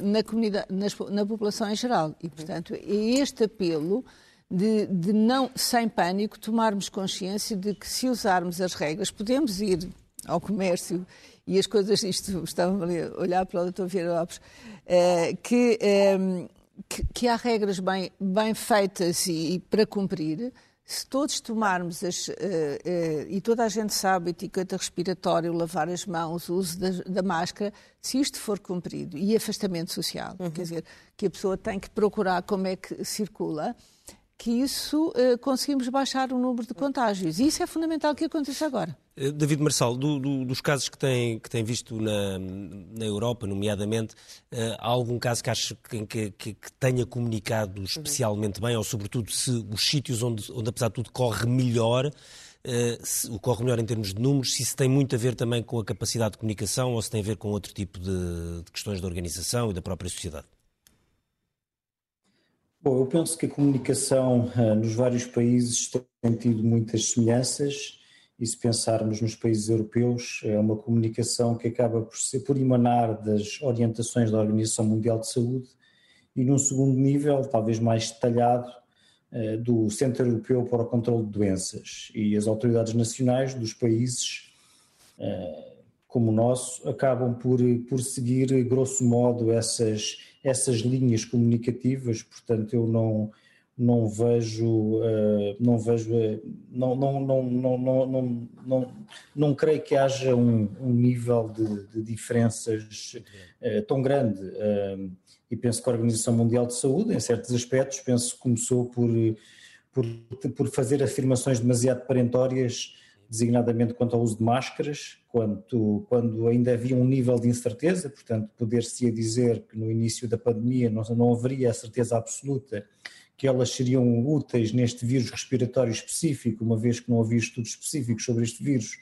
na, comunidade, na população em geral. E, portanto, é este apelo de, de, não, sem pânico, tomarmos consciência de que se usarmos as regras, podemos ir ao comércio e as coisas, isto estava a olhar para o Dr. Vieira Lopes, que, que, que, há regras bem, bem feitas e, e para cumprir, se todos tomarmos as. Uh, uh, e toda a gente sabe, etiqueta respiratória, lavar as mãos, o uso da, da, máscara, se isto for cumprido, e afastamento social, uhum. quer dizer, que a pessoa tem que procurar como é que circula, que isso uh, conseguimos baixar o número de contágios. E isso é fundamental que aconteça agora. Eh, David Marçal, do, do, dos casos que tem, que tem visto na, na Europa, nomeadamente, uh, há algum caso que acha que, que, que, tenha comunicado especialmente bem, ou sobretudo se os sítios onde, onde apesar de tudo, corre melhor, uh, se, corre melhor em termos de números, se isso tem muito a ver também com a capacidade de comunicação ou se tem a ver com outro tipo de, de questões da organização e da própria sociedade? Bom, eu penso que a comunicação uh, nos vários países tem tido muitas semelhanças e se pensarmos nos países europeus, é uma comunicação que acaba por, ser, por emanar das orientações da Organização Mundial de Saúde e num segundo nível, talvez mais detalhado, uh, do Centro Europeu para o Controlo de Doenças. E as autoridades nacionais dos países uh, como o nosso acabam por, por seguir, grosso modo, essas, essas linhas comunicativas, portanto eu não não vejo eh, não vejo eh, não não não não não não, não, não creio que haja um, um nível de, de diferenças eh, tão grande. E penso que a Organização Mundial de Saúde em certos aspectos penso que começou por por, por fazer afirmações demasiado parentórias designadamente quanto ao uso de máscaras quanto, quando ainda havia um nível de incerteza, portanto, poder-se dizer que no início da pandemia não, não haveria a certeza absoluta que elas seriam úteis neste vírus respiratório específico, uma vez que não havia estudos específicos sobre este vírus,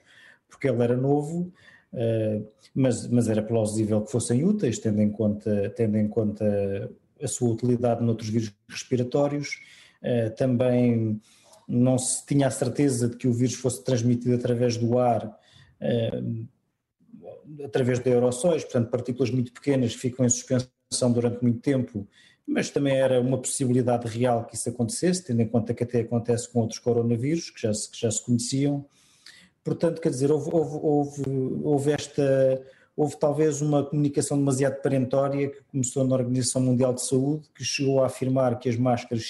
porque ele era novo, eh, mas, mas era plausível que fossem úteis, tendo em conta, tendo em conta a sua utilidade noutros vírus respiratórios. Eh, também não se tinha a certeza de que o vírus fosse transmitido através do ar, através de aerossóis, portanto partículas muito pequenas ficam em suspensão durante muito tempo, mas também era uma possibilidade real que isso acontecesse, tendo em conta que até acontece com outros coronavírus que já se, que já se conheciam. Portanto, quer dizer, houve, houve, houve, houve esta houve talvez uma comunicação demasiado perentória que começou na Organização Mundial de Saúde, que chegou a afirmar que as máscaras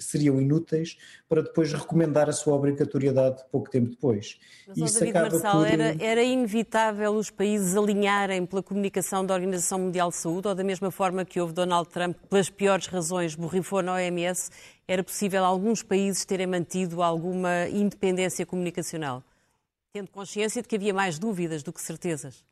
seriam inúteis, para depois recomendar a sua obrigatoriedade pouco tempo depois. Mas, Isso David Marçal, por... era, era inevitável os países alinharem pela comunicação da Organização Mundial de Saúde, ou da mesma forma que houve Donald Trump, pelas piores razões, borrifou na OMS, era possível alguns países terem mantido alguma independência comunicacional? Tendo consciência de que havia mais dúvidas do que certezas.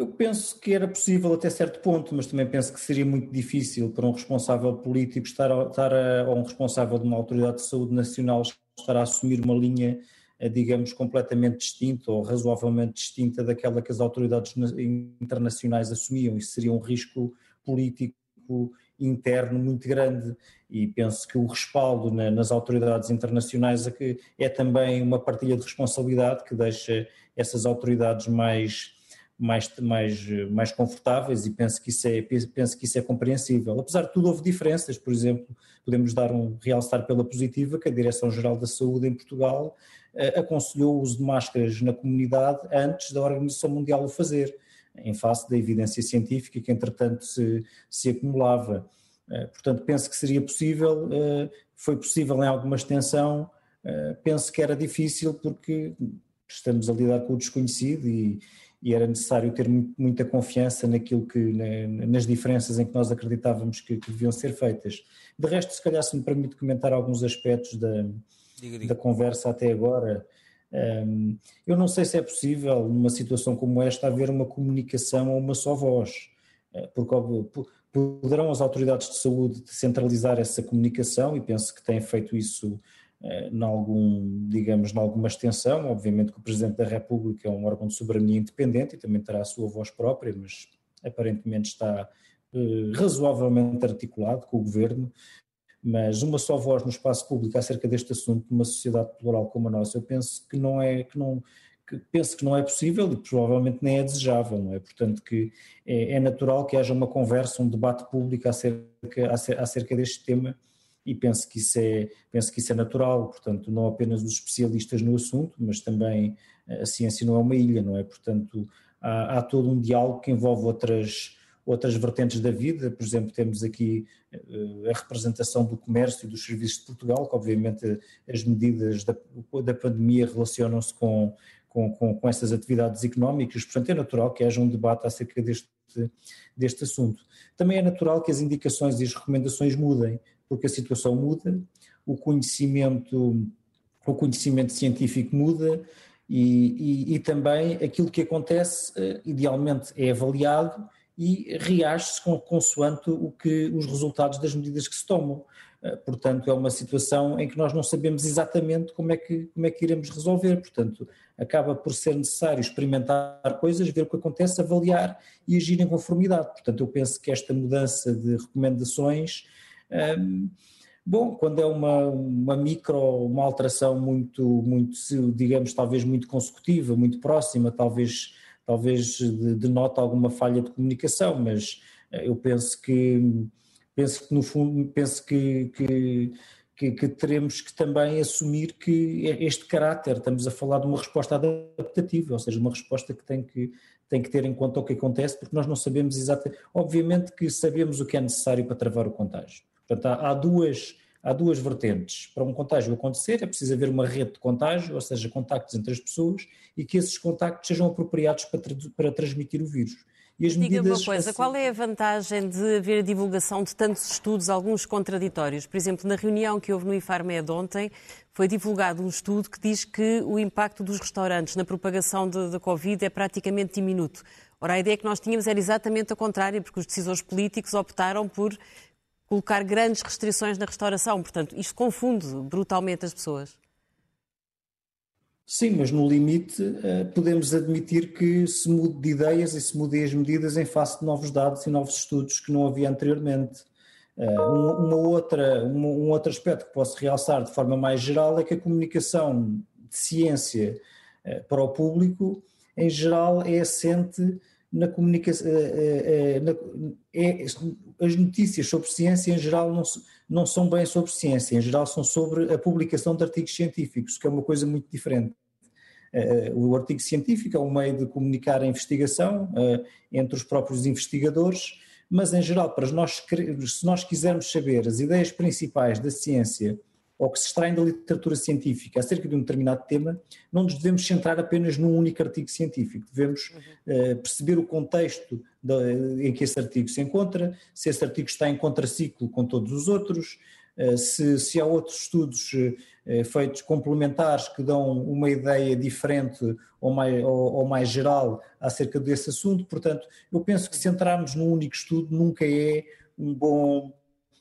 Eu penso que era possível até certo ponto, mas também penso que seria muito difícil para um responsável político estar, a, estar a, ou um responsável de uma autoridade de saúde nacional estar a assumir uma linha, eh, digamos, completamente distinta ou razoavelmente distinta daquela que as autoridades internacionais assumiam. Isso seria um risco político interno muito grande e penso que o respaldo nas autoridades internacionais é, é também uma partilha de responsabilidade que deixa essas autoridades mais mais, mais, mais confortáveis e penso que, isso é, penso que isso é compreensível. Apesar de tudo, houve diferenças, por exemplo, podemos dar um realçar pela positiva que a Direção-Geral da Saúde em Portugal eh, aconselhou o uso de máscaras na comunidade antes da Organização Mundial o fazer, em face da evidência científica que entretanto se, se acumulava. Eh, portanto, penso que seria possível, eh, foi possível em alguma extensão, penso que era difícil porque estamos a lidar com o desconhecido e, e era necessário ter muita confiança naquilo que, nas diferenças em que nós acreditávamos que, que deviam ser feitas. De resto, se calhar se me permite comentar alguns aspectos da, diga, diga. da conversa até agora, um, eu não sei se é possível, numa situação como esta, haver uma comunicação a uma só voz. porque poderão as autoridades de saúde centralizar essa comunicação e penso que têm feito isso em algum, digamos, em alguma extensão. Obviamente que o Presidente da República é um órgão de soberania independente e também terá a sua voz própria, mas aparentemente está eh, razoavelmente articulado com o Governo. Mas uma só voz no espaço público acerca deste assunto, numa sociedade plural como a nossa, eu penso que não é, que não, que penso que não é possível e provavelmente nem é desejável, não é? Portanto, que é, é natural que haja uma conversa, um debate público acerca, acerca deste tema e penso que isso é penso que isso é natural portanto não apenas os especialistas no assunto mas também a ciência não é uma ilha não é? Portanto há, há todo um diálogo que envolve outras outras vertentes da vida. Por exemplo temos aqui eh, a representação do comércio e dos serviços de Portugal que obviamente as medidas da, da pandemia relacionam-se com com, com, com essas atividades económicas, portanto é natural que haja um debate acerca deste, deste assunto. Também é natural que as indicações e as recomendações mudem, porque a situação muda, o conhecimento, o conhecimento científico muda e, e, e também aquilo que acontece, eh, idealmente, é avaliado e reage-se consoante o que, os resultados das medidas que se tomam. Eh, portanto, é uma situação em que nós não sabemos exatamente como é que, como é que iremos resolver. Portanto, acaba por ser necessário experimentar coisas, ver o que acontece, avaliar e agir em conformidade. Portanto, eu penso que esta mudança de recomendações bom, quando é uma, uma micro, uma alteração muito, muito, digamos, talvez muito consecutiva, muito próxima, talvez, talvez denota alguma falha de comunicação, mas eh, eu penso que, penso que no fundo, penso que, que que, que, teremos que também assumir que este caráter, estamos a falar de uma resposta adaptativa, ou seja, uma resposta que tem que, tem que ter em conta o que acontece, porque nós não sabemos exatamente, obviamente que sabemos o que é necessário para travar o contágio, Portanto, há, há, duas, há duas vertentes. Para um contágio acontecer, é preciso haver uma rede de contágio, ou seja, contactos entre as pessoas, e que esses contactos sejam apropriados para, para transmitir o vírus. E as Diga-me uma coisa, assim... qual é a vantagem de haver a divulgação de tantos estudos, alguns contraditórios? Por exemplo, na reunião que houve no IFARMED ontem, foi divulgado um estudo que diz que o impacto dos restaurantes na propagação da Covid é praticamente diminuto. Ora, a ideia que nós tínhamos era exatamente a contrária, porque os decisores políticos optaram por colocar grandes restrições na restauração. Portanto, isto confunde brutalmente as pessoas. Sim, mas no limite eh, podemos admitir que se mude de ideias e se mudem as medidas em face de novos dados e novos estudos que não havia anteriormente. Eh, uma outra, um outro aspecto que posso realçar de forma mais geral é que a comunicação de ciência eh, para o público, em geral, é assente na comunicação. Na, é, as notícias sobre ciência, em geral, não, não são bem sobre ciência, em geral, são sobre a publicação de artigos científicos, que é uma coisa muito diferente. O artigo científico é um meio de comunicar a investigação entre os próprios investigadores, mas em geral, para nós, se nós quisermos saber as ideias principais da ciência ou que se extraem da literatura científica acerca de um determinado tema, não nos devemos centrar apenas num único artigo científico, devemos uh, perceber o contexto de, em que esse artigo se encontra, se esse artigo está em contraciclo com todos os outros, uh, se, se, há outros estudos uh, feitos complementares que dão uma ideia diferente ou mais, ou, ou mais geral acerca desse assunto. Portanto, eu penso que centrarmos num único estudo nunca é um bom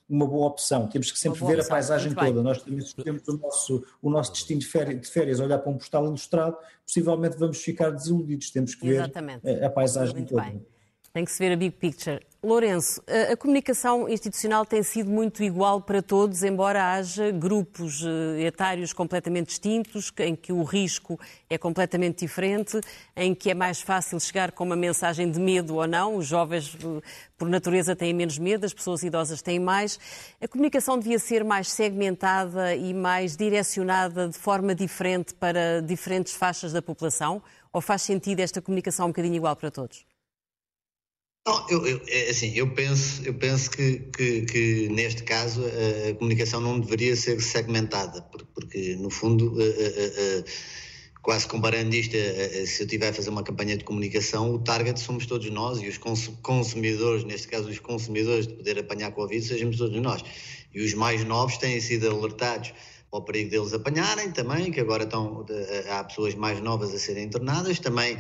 uma boa opção. Temos que sempre ver opção. a paisagem toda. Nós temos o nosso, o nosso destino de férias, de férias, olhar para um postal ilustrado, possivelmente vamos ficar desiludidos. Temos que ver a, a paisagem Muito toda. Bem. Tem que se ver a big picture. Lourenço, a comunicação institucional tem sido muito igual para todos, embora haja grupos eh, etários completamente distintos, em que o risco é completamente diferente, em que é mais fácil chegar com uma mensagem de medo ou não. Os jovens, eh, por natureza, têm menos medo, as pessoas idosas têm mais. A comunicação devia ser mais segmentada e mais direcionada de forma diferente para diferentes faixas da população? Ou faz sentido esta comunicação um bocadinho igual para todos? Não, eu, eu, é assim, eu penso, eu penso que, que, que, neste caso a, comunicação não deveria ser segmentada, porque, no fundo, quase comparando isto, se eu tiver a fazer uma campanha de comunicação, o target somos todos nós e os consumidores, neste caso os consumidores de poder apanhar Covid, sejamos todos nós. E os mais novos têm sido alertados ao perigo deles apanharem também, que agora estão, há pessoas mais novas a serem internadas, também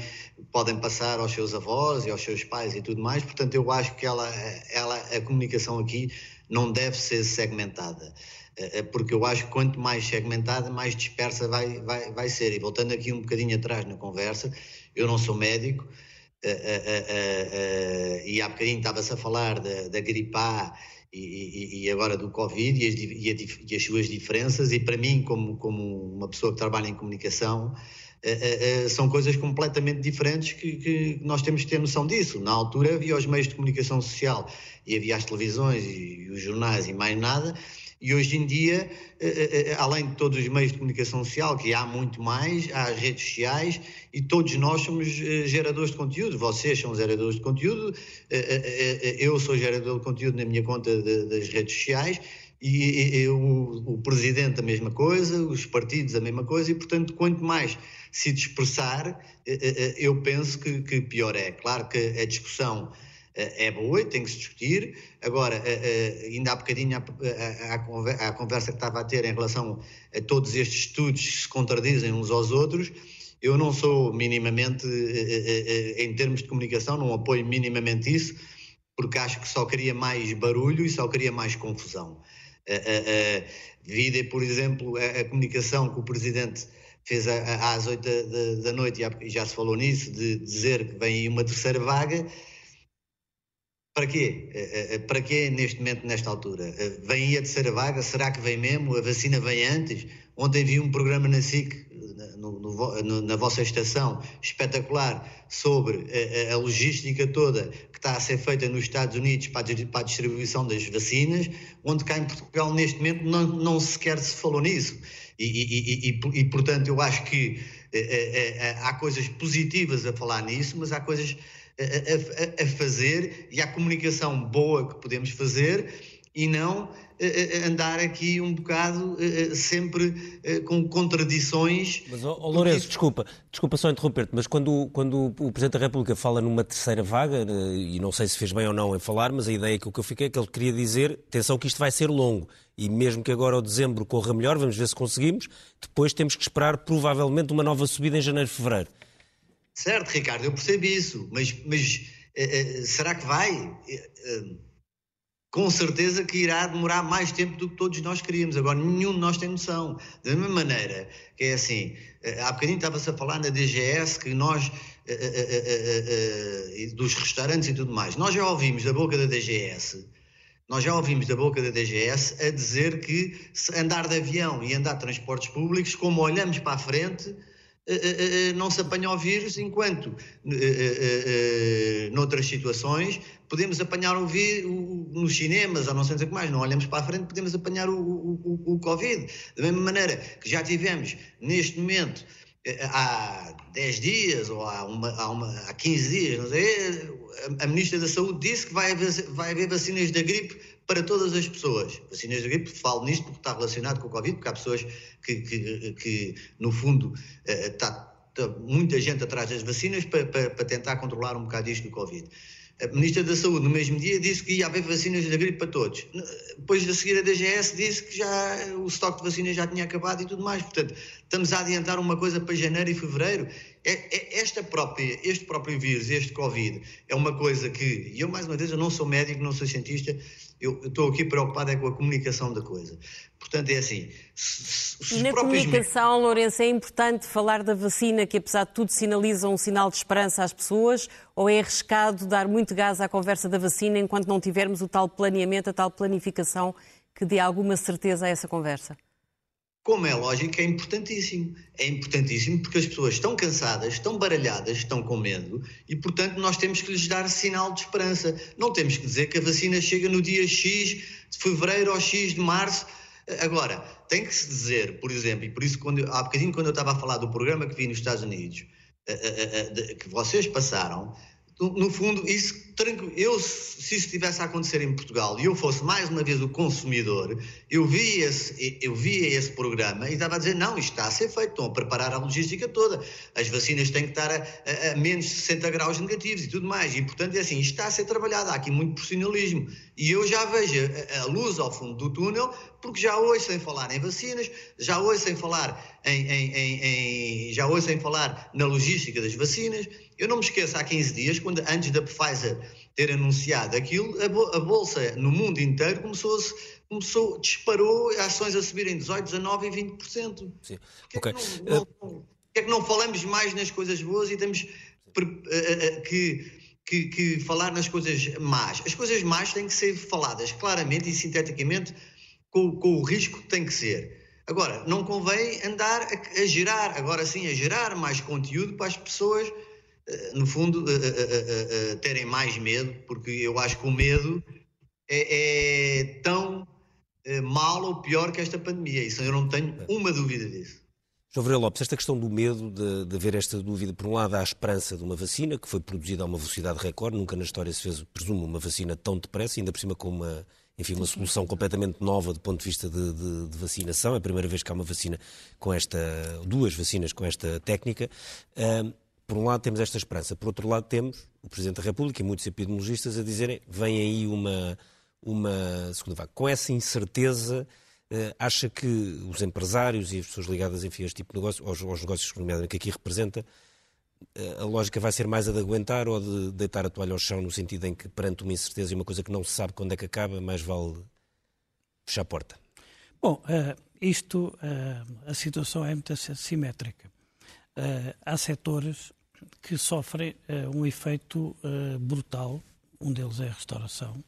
podem passar aos seus avós e aos seus pais e tudo mais, portanto eu acho que ela, ela, a comunicação aqui não deve ser segmentada, eh, eh, porque eu acho que quanto mais segmentada, mais dispersa vai, vai, vai ser. E voltando aqui um bocadinho atrás na conversa, eu não sou médico, eh, e há bocadinho estava-se a falar da, da gripe A e, e, agora do Covid e as, e, as, suas diferenças, e para mim, como, como uma pessoa que trabalha em comunicação, uh, uh, são coisas completamente diferentes que, que, nós temos que ter noção disso. Na altura havia os meios de comunicação social e havia as televisões e os jornais e mais nada, e hoje em dia, eh, eh, eh, além de todos os meios de comunicação social, que há muito mais, há as redes sociais e todos nós somos geradores de conteúdo. Vocês são geradores de conteúdo, eu sou gerador de conteúdo na minha conta das redes sociais e, o, presidente a mesma coisa, os partidos a mesma coisa, e portanto, quanto mais se dispersar, eu penso que, que pior é. Claro que a discussão é boa e tem que se discutir. Agora, eh, eh, ainda há bocadinho a conversa que estava a ter em relação a todos estes estudos que se contradizem uns aos outros, eu não sou minimamente, em termos de comunicação, não apoio minimamente isso, porque acho que só cria mais barulho e só cria mais confusão. Vida, por exemplo, a, comunicação que o Presidente fez às oito da, noite, e já se falou nisso, de dizer que vem uma terceira vaga, para quê? Eh, eh, eh, para quê neste momento, nesta altura? Vem aí a terceira vaga? Será que vem mesmo? A vacina vem antes? Ontem vi um programa na SIC, no, no, na vossa estação, espetacular, sobre a, a, logística toda que está a ser feita nos Estados Unidos para a, para a distribuição das vacinas, onde cá em Portugal, neste momento, não, não sequer se falou nisso. E, e, e, e portanto, eu acho que há coisas positivas a falar nisso, mas há coisas a, a, a, fazer e à comunicação boa que podemos fazer e não andar aqui um bocado sempre com contradições. Mas, oh, oh Lourenço, porque... desculpa, desculpa só interromper-te, mas quando, quando o Presidente da República fala numa terceira vaga, eh, e não sei se fez bem ou não em falar, mas a ideia que eu fiquei é que ele queria dizer, atenção que isto vai ser longo, e mesmo que agora o dezembro corra melhor, vamos ver se conseguimos, depois temos que esperar provavelmente uma nova subida em janeiro e fevereiro. Certo, Ricardo, eu percebo isso, mas, mas uh, uh, será que vai? Uh, com certeza que irá demorar mais tempo do que todos nós queríamos. Agora, nenhum de nós tem noção. Da mesma maneira que é assim, há bocadinho estava-se a falar na DGS que nós, dos restaurantes e tudo mais, nós já ouvimos da boca da DGS, nós já ouvimos da boca da DGS a dizer que andar de avião e andar de transportes públicos, como olhamos para a frente, não se apanha o vírus, enquanto noutras situações podemos apanhar o vírus nos cinemas, ou não sei o que mais, não olhamos para a frente, podemos apanhar o, o, o Covid. Da mesma maneira que já tivemos, neste momento, há 10 dias ou há, uma, há, uma, há 15 dias, não sei, a, a Ministra da Saúde disse que vai haver, vai haver vacinas da gripe para todas as pessoas. Vacinas da gripe, falo nisto porque está relacionado com o Covid, porque há pessoas que, que, que no fundo, está, está muita gente atrás das vacinas para, para, para, tentar controlar um bocado isto do Covid. A Ministra da Saúde, no mesmo dia, disse que ia haver vacinas da gripe para todos. Depois a seguir, a DGS disse que já o estoque de vacinas já tinha acabado e tudo mais. Portanto, estamos a adiantar uma coisa para janeiro e fevereiro. É, é, esta própria, este próprio vírus, este Covid, é uma coisa que, e eu mais uma vez, eu não sou médico, não sou cientista, eu estou aqui preocupado é com a comunicação da coisa. Portanto, é assim. Se, se Na comunicação, me... Lourenço, é importante falar da vacina, que apesar de tudo sinaliza um sinal de esperança às pessoas, ou é arriscado dar muito gás à conversa da vacina enquanto não tivermos o tal planeamento, a tal planificação que dê alguma certeza a essa conversa? Como é lógico, é importantíssimo. É importantíssimo porque as pessoas estão cansadas, estão baralhadas, estão com medo e, portanto, nós temos que lhes dar sinal de esperança. Não temos que dizer que a vacina chega no dia X de fevereiro ou X de março. Agora, tem que se dizer, por exemplo, e por isso, quando, há bocadinho, quando eu estava a falar do programa que vi nos Estados Unidos, eh, eh, eh, que vocês passaram, no fundo, isso, eu, se isso estivesse a acontecer em Portugal e eu fosse mais uma vez o consumidor, eu via esse, eu via esse programa e estava a dizer: não, isto está a ser feito, estão a preparar a logística toda, as vacinas têm que estar a, a, a menos de 60 graus negativos e tudo mais. E, portanto, é assim, isto está a ser trabalhado, há aqui muito profissionalismo. E eu já vejo a, a luz ao fundo do túnel, porque já ouço sem falar em vacinas, já ouço sem falar em, em, em, em já ouço sem falar na logística das vacinas eu não me esqueço, há 15 dias, quando antes da Pfizer ter anunciado aquilo, a, bolsa no mundo inteiro começou a começou, disparou ações a subirem 18, 19 e 20%. Sim. Porquê, okay. é que não, não, é que não falamos mais nas coisas boas e temos que, que, que, falar nas coisas más? As coisas más têm que ser faladas claramente e sinteticamente com, com o risco que tem que ser. Agora, não convém andar a, a gerar, agora sim, a gerar mais conteúdo para as pessoas eh, no fundo, uh, uh, terem mais medo, porque eu acho que o medo é, é tão mal ou pior que esta pandemia. Isso eu não tenho uma dúvida disso. João Varela Lopes, esta questão do medo, de, de haver esta dúvida, por um lado há a esperança de uma vacina que foi produzida a uma velocidade recorde, nunca na história se fez, presumo, uma vacina tão depressa, ainda por cima com uma, enfim, uma solução completamente nova do ponto de vista de, de, de, vacinação, é a primeira vez que há uma vacina com esta, duas vacinas com esta técnica. Por um lado temos esta esperança, por outro lado temos o Presidente da República e muitos epidemiologistas a dizerem vem aí uma, uma segunda vaga. Com essa incerteza, uh, acha que os empresários e as pessoas ligadas enfim, a este tipo de negócio, aos, aos negócios que aqui representa, uh, a lógica vai ser mais a de aguentar ou de deitar a toalha ao chão, no sentido em que perante uma incerteza e uma coisa que não se sabe quando é que acaba, mais vale fechar a porta? Bom, uh, isto, a situação é muito assimétrica. há setores que sofrem uh, um efeito uh, brutal. Um deles é a restauração,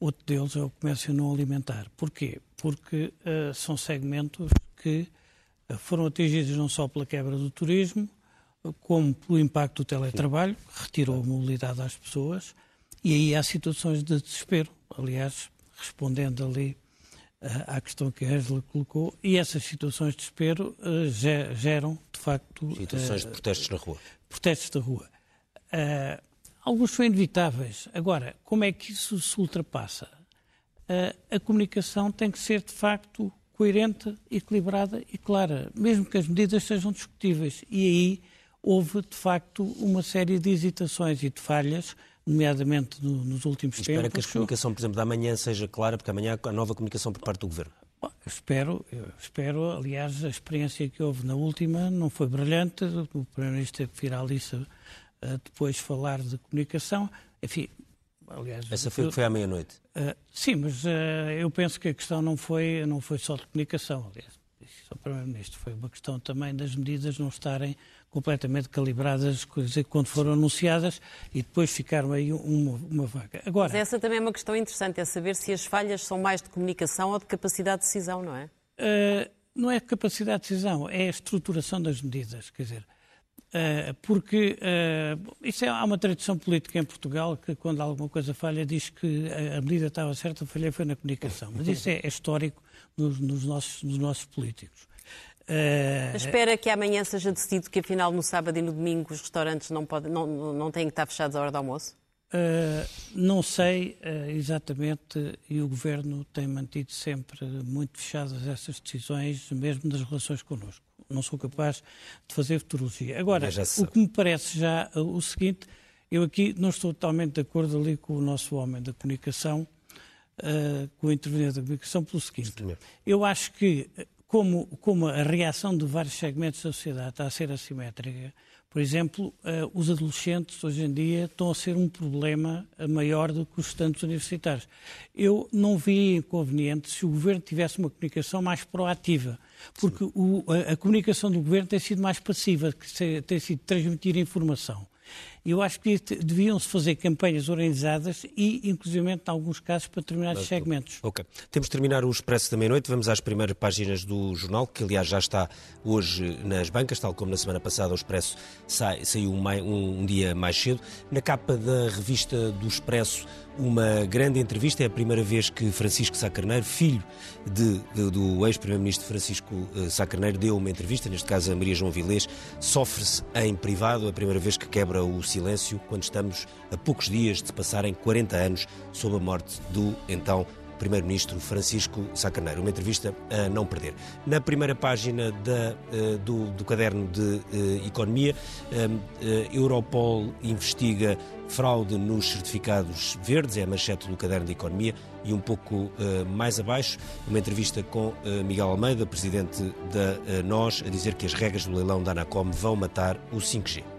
outro deles é o comércio não alimentar. Porquê? Porque uh, são segmentos que foram atingidos não só pela quebra do turismo, como pelo impacto do teletrabalho, que retirou a mobilidade às pessoas, e aí há situações de desespero. Aliás, respondendo ali à questão que a Angela colocou, e essas situações de desespero geram, de facto. Situações de protestos na rua protestos da rua. Uh, alguns são inevitáveis. Agora, como é que isso se ultrapassa? Uh, a comunicação tem que ser, de facto, coerente, equilibrada e clara, mesmo que as medidas sejam discutíveis. E aí houve, de facto, uma série de hesitações e de falhas, nomeadamente no, nos últimos e tempos. Espera que a comunicação, por exemplo, da manhã seja clara, porque amanhã há nova comunicação por parte do Governo. Bom, espero, espero, aliás, a experiência que houve na última não foi brilhante. O Primeiro-Ministro teve que vir à lista uh, depois falar de comunicação. Enfim, aliás. Essa foi que foi à meia-noite. Uh, sim, mas uh, eu penso que a questão não foi, não foi só de comunicação, aliás. Isso é o Primeiro-Ministro. Foi uma questão também das medidas não estarem completamente calibradas quando foram anunciadas e depois ficaram aí uma, uma vaga. Agora, Mas essa também é uma questão interessante, é saber se as falhas são mais de comunicação ou de capacidade de decisão, não é? Uh, não é capacidade de decisão, é a estruturação das medidas. Quer dizer, uh, porque uh, isso é, há uma tradição política em Portugal que quando alguma coisa falha diz que a medida estava certa, a falha foi na comunicação. Mas isso é, é histórico nos, nos, nossos, nos nossos políticos. Uh... Espera que amanhã seja decidido que afinal no sábado e no domingo os restaurantes não, podem, não, não têm que estar fechados à hora do almoço? Uh, não sei uh, exatamente e o Governo tem mantido sempre muito fechadas essas decisões, mesmo nas relações connosco. Não sou capaz de fazer futurologia. Agora, o que me parece já uh, o seguinte, eu aqui não estou totalmente de acordo ali com o nosso homem da comunicação, com o interveniente da comunicação, pelo seguinte, eu acho que como, como a reação de vários segmentos da sociedade está a ser assimétrica, por exemplo, uh, os adolescentes hoje em dia estão a ser um problema maior do que os estudantes universitários. Eu não vi inconveniente se o governo tivesse uma comunicação mais proativa, porque o, a, a, comunicação do governo tem sido mais passiva, que tem sido transmitir informação. Eu acho que deviam-se fazer campanhas organizadas e, inclusive, em alguns casos, para determinados segmentos. Ok. Temos de terminar o Expresso da Meia-Noite. Vamos às primeiras páginas do jornal, que, aliás, já está hoje nas bancas, tal como na semana passada o Expresso sai, saiu um, um, um dia mais cedo. Na capa da revista do Expresso, uma grande entrevista. É a primeira vez que Francisco Sá Carneiro, filho de, de, do ex-primeiro-ministro Francisco eh, Sá Carneiro, deu uma entrevista, neste caso a Maria João Vilês, sofre-se em privado, é a primeira vez que quebra o silêncio quando estamos a poucos dias de passarem 40 anos sob a morte do então Primeiro-Ministro Francisco Sacaneiro. Uma entrevista a não perder. Na primeira página da, eh, do, do, caderno de uh, Economia, uh, Europol investiga fraude nos certificados verdes, é a manchete do caderno de Economia, e um pouco mais abaixo, uma entrevista com Miguel Almeida, presidente da NOS, a dizer que as regras do leilão da Anacom vão matar o 5G.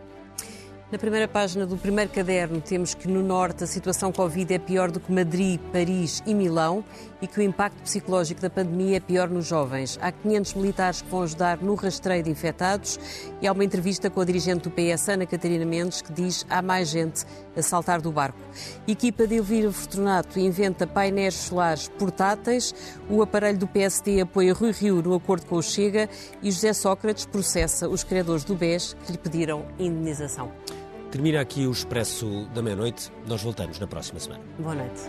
Na primeira página do primeiro caderno temos que no Norte a situação Covid é pior do que Madrid, Paris e Milão e que o impacto psicológico da pandemia é pior nos jovens. Há 500 militares que vão ajudar no rastreio de infectados e há uma entrevista com a dirigente do PS, Ana Catarina Mendes, que diz há mais gente a saltar do barco. equipa de Elvira Fortunato inventa painéis solares portáteis, o aparelho do PSD apoia Rui Rio no acordo com o Chega e José Sócrates processa os criadores do BES que lhe pediram indenização. Termina aqui o Expresso da Meia-Noite. Nós voltamos na próxima semana. Boa noite.